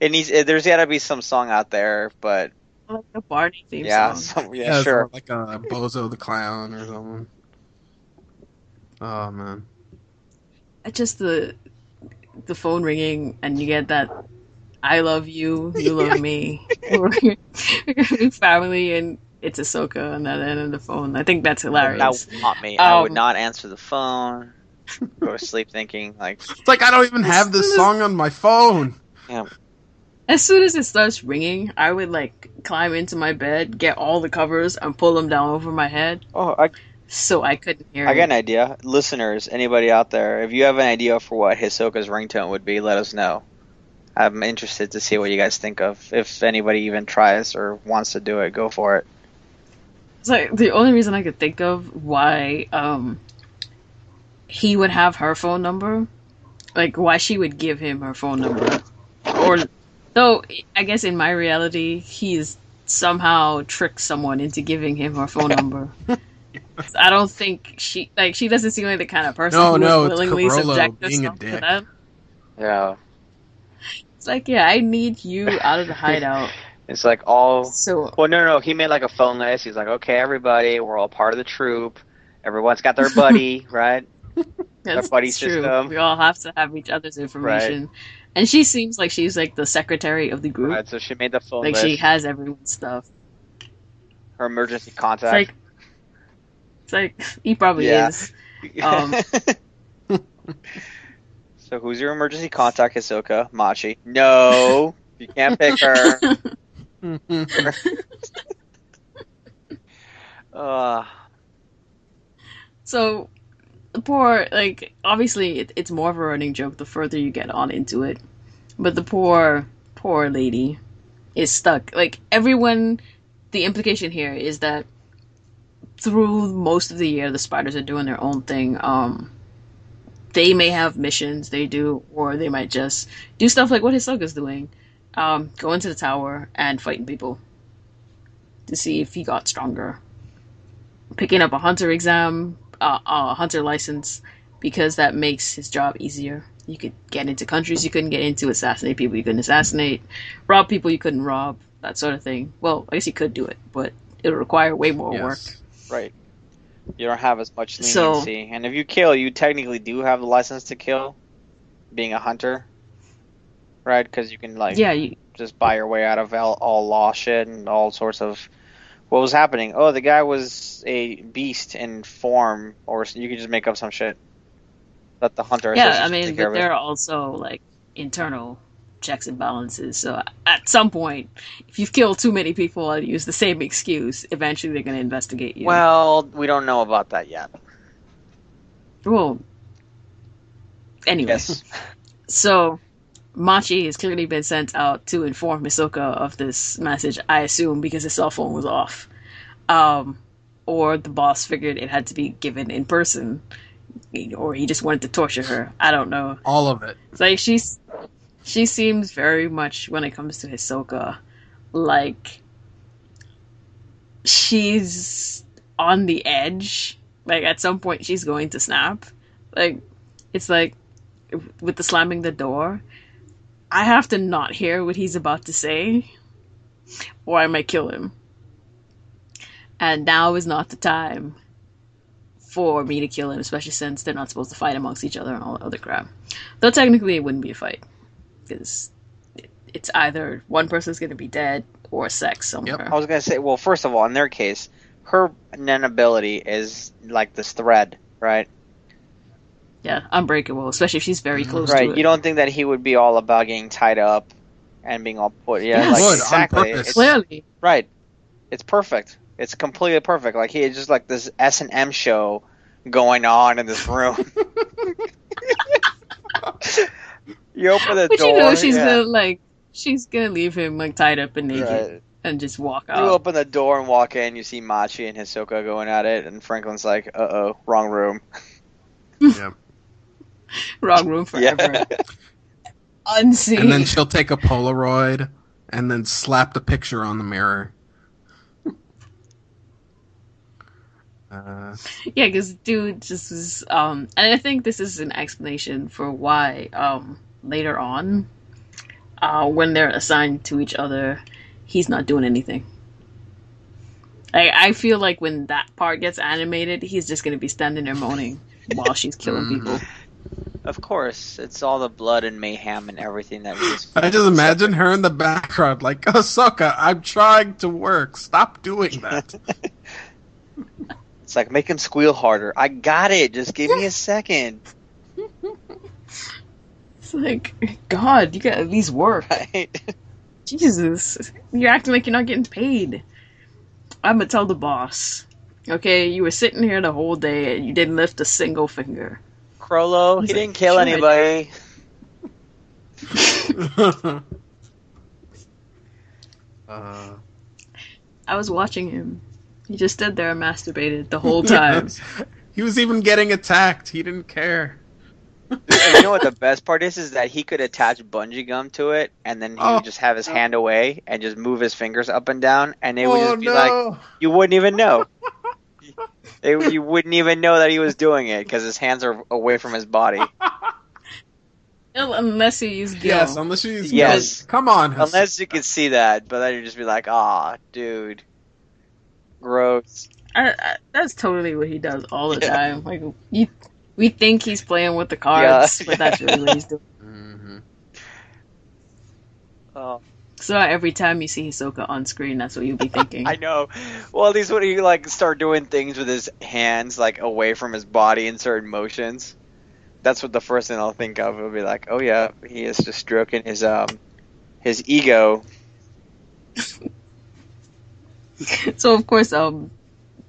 it needs. It, there's got to be some song out there, but like a Barney theme yeah, song. some, yeah, it's sure. like a Bozo the Clown or something. Oh man, It's just the the phone ringing and you get that I love you, you love me, family, and it's Hisoka on that end of the phone. I think that's hilarious. That hilarious. would not me. I would Um, not answer the phone. Go to sleep thinking like, it's like I don't even have this song on my phone. Yeah. As soon as it starts ringing, I would like climb into my bed, get all the covers, and pull them down over my head oh, I, so I couldn't hear I got it. an idea. Listeners, anybody out there, if you have an idea for what Hisoka's ringtone would be, let us know. I'm interested to see what you guys think of. If anybody even tries or wants to do it, go for it. It's like the only reason I could think of why um he would have her phone number, like why she would give him her phone number, or though I guess in my reality he's somehow tricked someone into giving him her phone number. I don't think she like she doesn't seem like the kind of person No, who no, would it's willingly Carollo subject being a herself to dick. that. Yeah. It's like yeah, I need you out of the hideout. It's like all. So Well, no, no. He made like a phone list. He's like, okay, everybody, we're all part of the troop. Everyone's got their buddy, right? That's buddy true. system. We all have to have each other's information. Right. And she seems like she's like the secretary of the group. Right. So she made the phone list. like list. she has everyone's stuff. her emergency It's contact. like it's like he probably Yeah. is. um, so who's your emergency contact, Hisoka? Machi. No, you can't pick her. Uh, So the poor like obviously it, it's more of a running joke the further you get on into it. But the poor poor lady is stuck. Like everyone the implication here is that through most of the year the spiders are doing their own thing. Um they may have missions they do, or they might just do stuff like what Hisoka's doing. Um, go into the tower and fighting people to see if he got stronger. Picking up a hunter exam, uh, a hunter license, because that makes his job easier. You could get into countries you couldn't get into, assassinate people you couldn't assassinate, rob people you couldn't rob, that sort of thing. Well, I guess you could do it, but it would require way more work. right. You don't have as much So- leniency, and if you kill, you technically do have the license to kill, being a hunter, right? Because you can like Yeah, you, just buy your way out of all, all law shit and all sorts of. What was happening? Oh, the guy was a beast in form, or you could just make up some shit. Let the hunter. yeah. I mean, but there are also like internal checks and balances. So at some point, if you've killed too many people and use the same excuse, eventually they're going to investigate you. Well, we don't know about that yet. well, anyway. Yes. So, Machi has clearly been sent out to inform Hisoka of this message, I assume, because his cell phone was off. Um, or the boss figured it had to be given in person, or he just wanted to torture her. I don't know. All of it. It's like she's she seems very much when it comes to Hisoka, like she's on the edge. Like at some point she's going to snap. Like it's like with the slamming the door. I have to not hear what he's about to say, or I might kill him. And now is not the time for me to kill him, especially since they're not supposed to fight amongst each other and all that other crap. Though technically it wouldn't be a fight, because it's either one person's going to be dead or sex somewhere. I was gonna say, well, first of all, in their case, her nen ability is like this thread, right? Yeah, unbreakable, especially if she's very close right. to it. You don't think that he would be all about getting tied up and being all put? Yeah, Yes. like Would, on exactly. It's- Clearly, right. It's perfect. It's completely perfect. Like he is just like this S and M show going on in this room. you open the but door. you know she's yeah. gonna like she's gonna leave him like tied up and naked Right. and just walk out. You open the door and walk in. You see Machi and Hisoka going at it, and Franklin's like, "Uh oh, wrong room." Yeah. Wrong room forever. Yeah. Unseen. And then she'll take a Polaroid and then slap the picture on the mirror. Uh, Yeah, because dude just was, um, and I think this is an explanation for why, um, later on, uh, when they're assigned to each other, he's not doing anything. I, I feel like when that part gets animated, he's just gonna be standing there moaning while she's killing Mhm. people. Of course, it's all the blood and mayhem and everything that we just. I just imagine her in the background, like, Hisoka, I'm trying to work. Stop doing that. It's like make him squeal harder. I got it. Just give me a second. It's like, God, you gotta at least work. Right? Jesus, you're acting like you're not getting paid. I'm gonna tell the boss. Okay, you were sitting here the whole day and you didn't lift a single finger. Chrollo, he like, didn't kill anybody. uh, I was watching him. He just stood there and masturbated the whole time. he was even getting attacked. He didn't care. And you know what the best part is? Is that he could attach bungee gum to it, and then he Oh. would just have his hand away and just move his fingers up and down, and it would oh just be like you wouldn't even know. It- you wouldn't even know that he was doing it because his hands are away from his body. Unless he used Gyo. Yes, unless she's Yes. Come on, Hisoka. Unless you could see that, but then you'd just be like, "Ah, dude, gross." I, I, that's totally what he does all the Yeah. time. Like you, we think he's playing with the cards, Yeah. but that's really what he's doing. Mhm. Oh, So every time you see Hisoka on screen, that's what you'll be thinking. I know. Well, at least when he like start doing things with his hands like away from his body in certain motions, that's what the first thing I'll think of. It'll be like, "Oh yeah, he is just stroking his um his ego." so of course, um,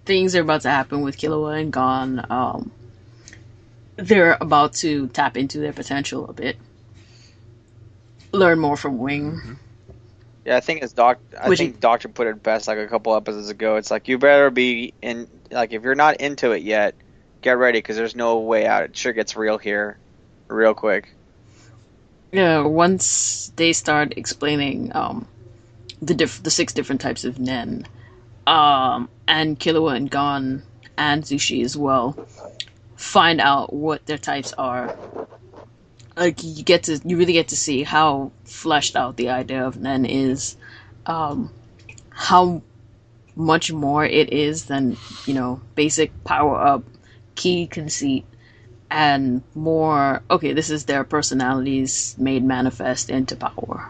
things are about to happen with Killua and Gon. Um, they're about to tap into their potential a bit, learn more from Wing. Yeah, I think as doc, I Would think you- Doctor put it best like a couple episodes ago. It's like you better be in. Like if you're not into it yet, get ready because there's no way out. It sure gets real here, real quick. Yeah, once they start explaining um, the diff- the six different types of Nen, um, and Killua and Gon and Zushi as well, find out what their types are. Like you get to, you really get to see how fleshed out the idea of Nen is, um, how much more it is than you know basic power up, key conceit, and more okay this is their personalities made manifest into power.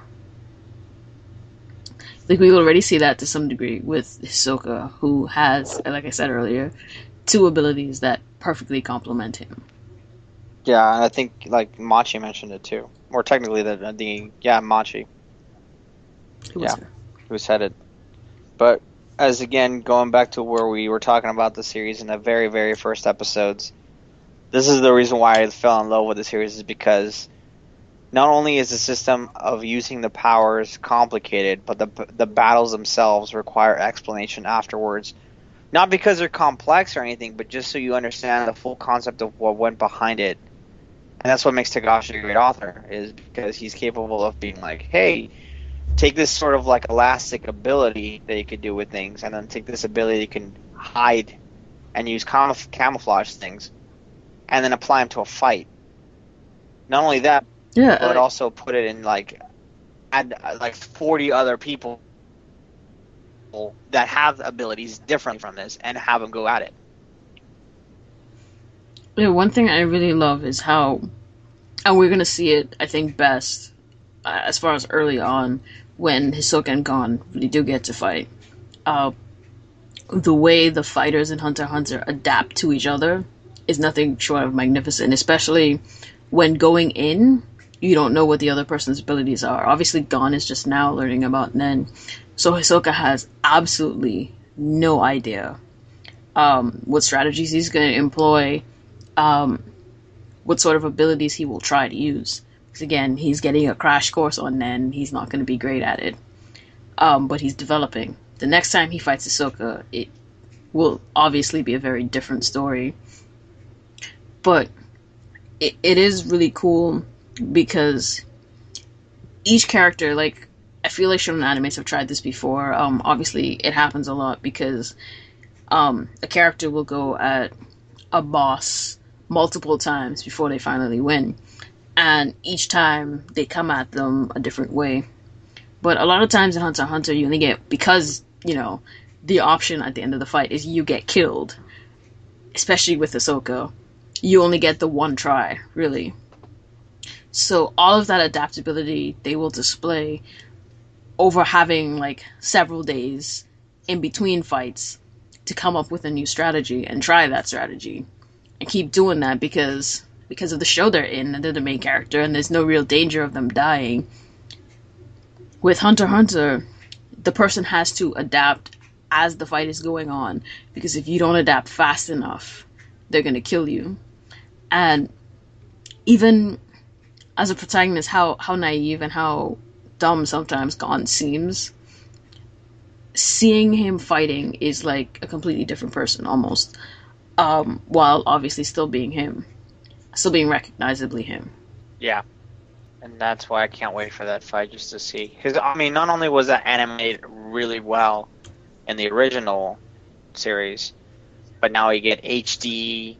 Like we already see that to some degree with Hisoka who has like I said earlier two abilities that perfectly complement him Yeah, and I think like Machi mentioned it too. Or technically, the the yeah Machi Who Yeah. who said it. But as again going back to where we were talking about the series in the very very first episodes, this is the reason why I fell in love with the series is because not only is the system of using the powers complicated, but the the battles themselves require explanation afterwards. Not because they're complex or anything, but just so you understand the full concept of what went behind it. And that's what makes Togashi a great author, is because he's capable of being like, hey, take this sort of like elastic ability that you could do with things, and then take this ability you can hide and use camouf- camouflage things, and then apply them to a fight. Not only that, Yeah, but like- also put it in like add uh, like 40 other people that have abilities different from this and have them go at it. Yeah, one thing I really love is how, and we're gonna see it, I think, best uh, as far as early on when Hisoka and Gon really do get to fight. Uh, the way the fighters in Hunter x Hunter adapt to each other is nothing short of magnificent, especially when going in, you don't know what the other person's abilities are. Obviously, Gon is just now learning about Nen, so Hisoka has absolutely no idea um, what strategies he's going to employ um, what sort of abilities he will try to use. Because again, he's getting a crash course on Nen. He's not going to be great at it, um, but he's developing. The next time he fights Hisoka, it will obviously be a very different story. But it, it is really cool because each character, like I feel like shonen animes have tried this before. Um, obviously, it happens a lot because um, a character will go at a boss multiple times before they finally win. And each time they come at them a different way. But a lot of times in Hunter Hunter, you only get, because, you know, the option at the end of the fight is you get killed, especially with Hisoka. You only get the one try, really. So all of that adaptability they will display over having like several days in between fights to come up with a new strategy and try that strategy and keep doing that because because of the show they're in and they're the main character and there's no real danger of them dying. With Hunter Hunter, the person has to adapt as the fight is going on because if you don't adapt fast enough, they're going to kill you. And even as a protagonist, how how naive and how dumb sometimes Gon seems. Seeing him fighting is like a completely different person almost, um, while obviously still being him, still being recognizably him. Yeah. And that's why I can't wait for that fight just to see. Because, I mean, not only was that animated really well in the original series, but now you get HD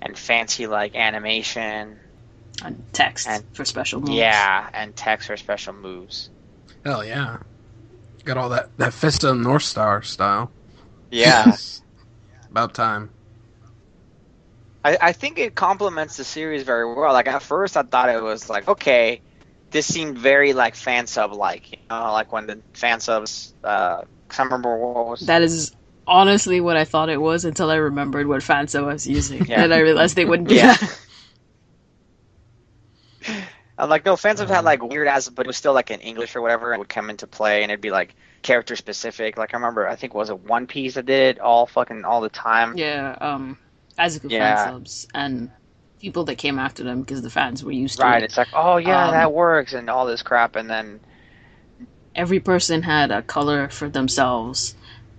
and fancy, like, animation. And text And- for special moves. Yeah, and text for special moves. Hell yeah. Got all that, that Fist of the North Star style. Yeah. About time. I, I think it complements the series very well. Like at first, I thought it was like, okay, this seemed very like fan sub like, you know, like when the fan subs. Uh, I remember what was That is honestly what I thought it was until I remembered what Fanso was using, Yeah. and I realized they wouldn't do Yeah. that. I'm like, no, fan subs had like weird ass, but it was still like in English or whatever. It would come into play, and it'd be like character specific. Like I remember, I think was it One Piece that did it all fucking all the time. Yeah, um, Azuka Yeah. fan subs and people that came after them because the fans were used to Right? It's like, oh yeah, Um, that works, and all this crap, and then Every person had a color for themselves,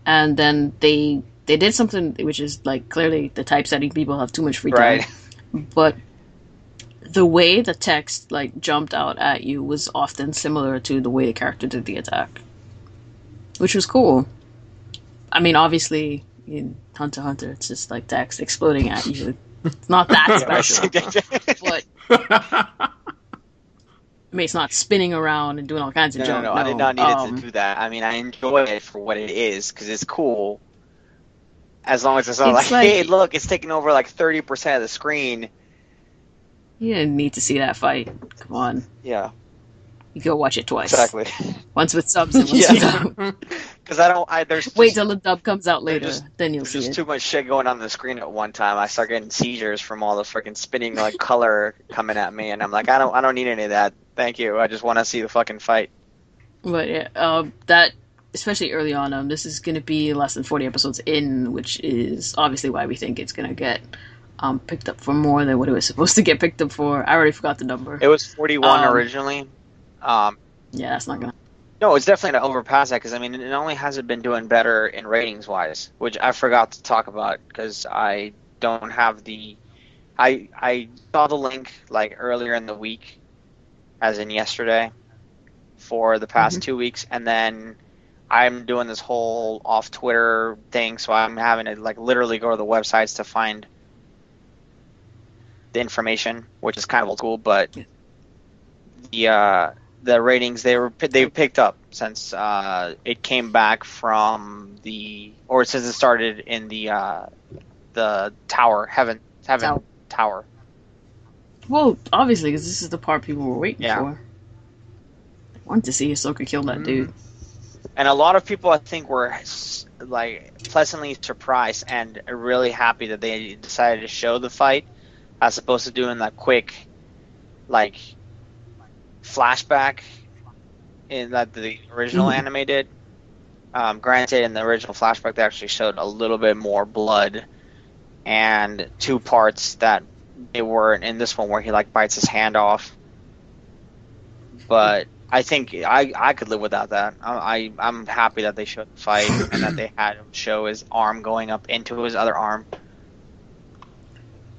and then they they did something which is like clearly the typesetting people have too much free time. right, but the way the text like jumped out at you was often similar to the way the character did the attack, which was cool. I mean, obviously in Hunter x Hunter, it's just like text exploding at you. It's not that special, but I mean, it's not spinning around and doing all kinds of No, no, junk. no, I did not need um, it to do that. I mean, I enjoy it for what it is because it's cool. As long as it's not It's like, like- hey, look, it's taking over like thirty percent of the screen. You didn't need to see that fight. Come on, Yeah, you go watch it twice. exactly. Once with subs and once Yeah. without. Because I don't. I there's Wait till the dub comes out later, just- then you'll see just it. too much shit going on the screen at one time. I start getting seizures from all the freaking spinning like color coming at me, and I'm like, I don't, I don't need any of that. Thank you. I just want to see the fucking fight. But yeah, uh, that especially early on, um, this is going to be less than forty episodes in, which is obviously why we think it's going to get um, picked up for more than what it was supposed to get picked up for. I already forgot the number. It was 41 Um, originally. Um, yeah, that's not gonna. no, it's definitely going to overpass that because I mean, it only hasn't been doing better in ratings wise, which I forgot to talk about because I don't have the. I I saw the link like earlier in the week, as in yesterday, for the past Mhm. two weeks, and then I'm doing this whole off Twitter thing, so I'm having to like literally go to the websites to find the information, which is kind of old school, but the uh, the ratings they were they picked up since uh, it came back from the or since it started in the uh, the tower heaven heaven Tower. tower. Well, obviously, because this is the part people were waiting Yeah. for. I wanted to see Hisoka kill that Mhm. dude. And a lot of people, I think, were like pleasantly surprised and really happy that they decided to show the fight, as opposed to doing that quick, like, flashback in that the original Mhm. anime did. Um, granted, in the original flashback, they actually showed a little bit more blood and two parts that they weren't in this one, where he like bites his hand off. But I think I, I could live without that. I, I I'm happy that they showed the fight and that they had him show his arm going up into his other arm.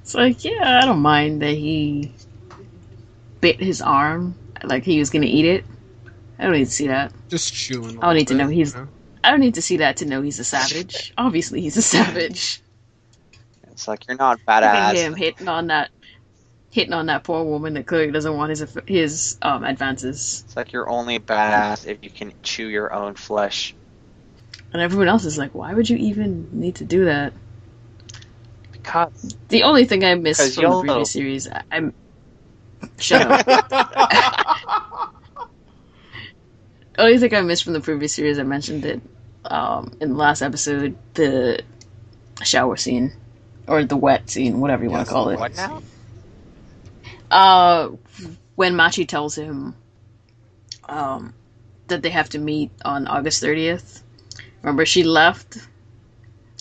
It's like, yeah, I don't mind that he bit his arm like he was gonna eat it. I don't need to see that. Just chewing. I don't need to know he's- You know? I don't need to see that to know he's a savage. Obviously, he's a savage. It's like you're not Look badass. him hitting on that, hitting on that poor woman that clearly doesn't want his his um, advances, It's like you're only badass if you can chew your own flesh. and everyone else is like, why would you even need to do that? Because The only thing I missed 'Cause from the previous series, I'm shut up. only thing I missed from the previous series, I mentioned it um, in the last episode, the shower scene or the wet scene, whatever you want to call it. what now? Uh, when Machi tells him um, that they have to meet on August 30th. Remember, she left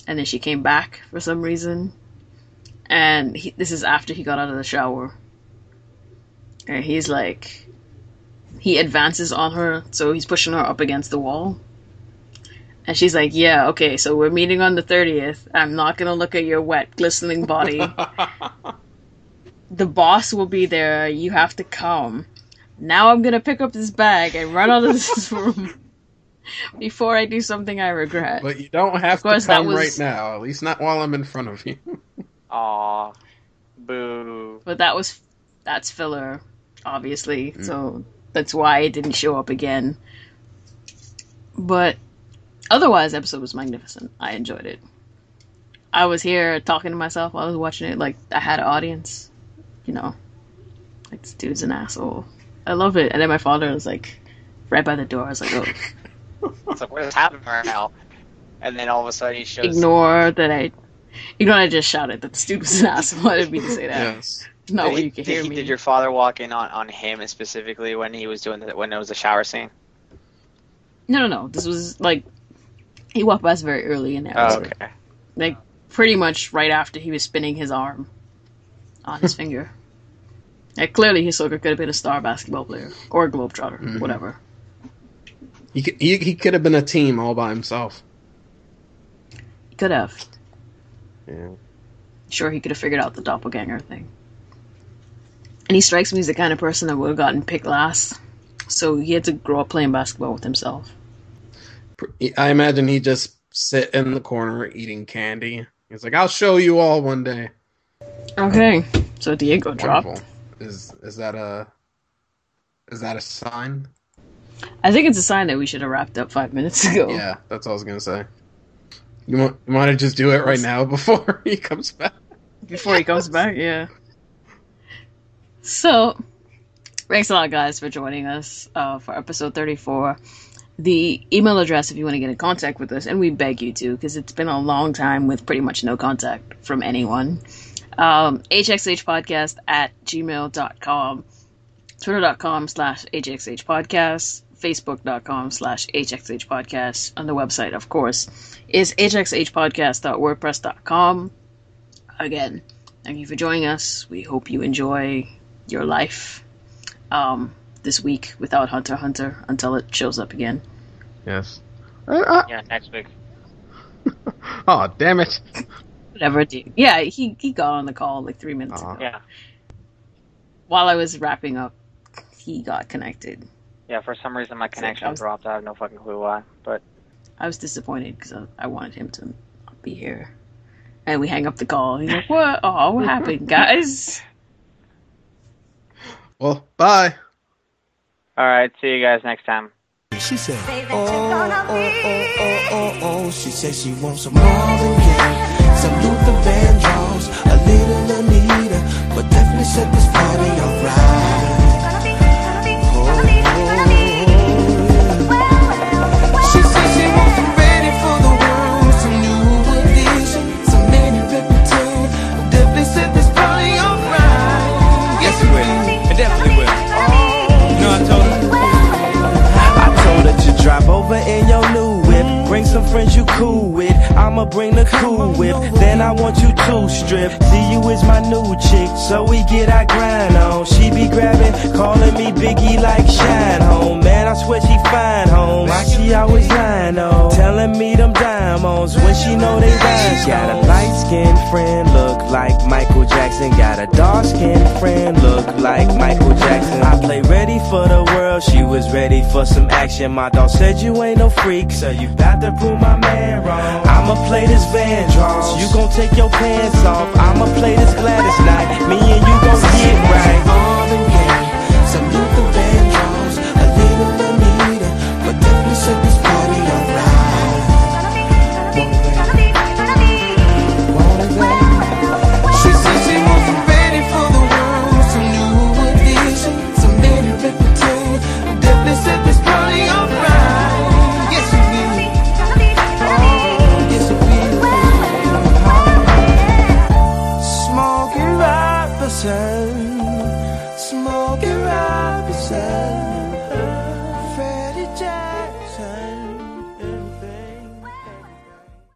and then she came back for some reason. And he, this is after he got out of the shower. And he's like, he advances on her, so he's pushing her up against the wall. And she's like, Yeah, okay, so we're meeting on the 30th. I'm not gonna look at your wet, glistening body the boss will be there. You have to come. Now I'm gonna pick up this bag and run out of this room before I do something I regret. but you don't have to course, that come was- right now. At least not while I'm in front of you. Aw, boo. But that was that's filler, obviously. Mm. So that's why it didn't show up again. But otherwise, the episode was magnificent. I enjoyed it. I was here talking to myself while I was watching it. Like I had an audience, you know. Like this dude's an asshole. I love it. And then my father was like, right by the door. I was like, oh. It's like what is happening right now? And then all of a sudden he shows. ignore that I ignore I just shouted that the dude was an asshole. I didn't mean to say that. yes. No did, he- you can did hear he- me. Did your father walk in on, on him specifically when he was doing the, when it was the shower scene? No, no, no. This was like he walked past very early in the Oh, okay. Like pretty much right after he was spinning his arm on his finger. Like clearly Hisoka could have been a star basketball player or a globetrotter, Mhm. whatever. He could, he, he could have been a team all by himself. He could have. Yeah. Sure, he could have figured out the doppelganger thing. And he strikes me as the kind of person that would have gotten picked last. So he had to grow up playing basketball with himself. I imagine he just sit in the corner eating candy. He's like, "I'll show you all one day." Okay, so Diego dropped. Is is that a is that a sign? I think it's a sign that we should have wrapped up five minutes ago. Yeah, that's all I was gonna say. You want you want to just do it right now before he comes back? before he comes back. Yeah. So, thanks a lot, guys, for joining us uh, for episode 34. The email address, if you want to get in contact with us, and we beg you to, because it's been a long time with pretty much no contact from anyone. Um, hxhpodcast at gmail.com, twitter.com slash hxhpodcast, facebook.com slash hxhpodcast, and the website, of course, is hxhpodcast.wordpress.com. Again, Thank you for joining us. We hope you enjoy your life um, this week without Hunter Hunter until it shows up again. Yes. Uh, uh, Yeah, next week. oh, damn it. Whatever. Dude. Yeah, he he got on the call like three minutes Aw. ago. Yeah. While I was wrapping up, he got connected. Yeah, for some reason my Sick. connection I was- dropped. I have no fucking clue why. But I was disappointed because I, I wanted him to be here. And we hang up the call. He's like, "What? Oh, what happened, guys?" Well, bye. alright, see you guys next time. She said, oh, oh, oh, oh, oh, oh. She said she wants some Marvin Gaye, some Luther Vandross, a little Anita, but definitely set this party off friends you cool with. I'ma bring the cool whip. Then I want you to strip. See you is my new chick, so we get our grind on. She be grabbing, calling me Biggie like Shine Home. Man, I swear she fine home. Why she always lying on? Telling me them diamonds when she know they rhyme. Got a light skinned friend, look like Michael Jackson. Got a dark skinned friend, look like Michael Jackson. I play ready for the world, she was ready for some action. My dog said you ain't no freak, so you got to prove my man wrong. I'ma play this Vandross, you gon' take your pants off. I'ma play this Gladys Knight, me and you gon' get right.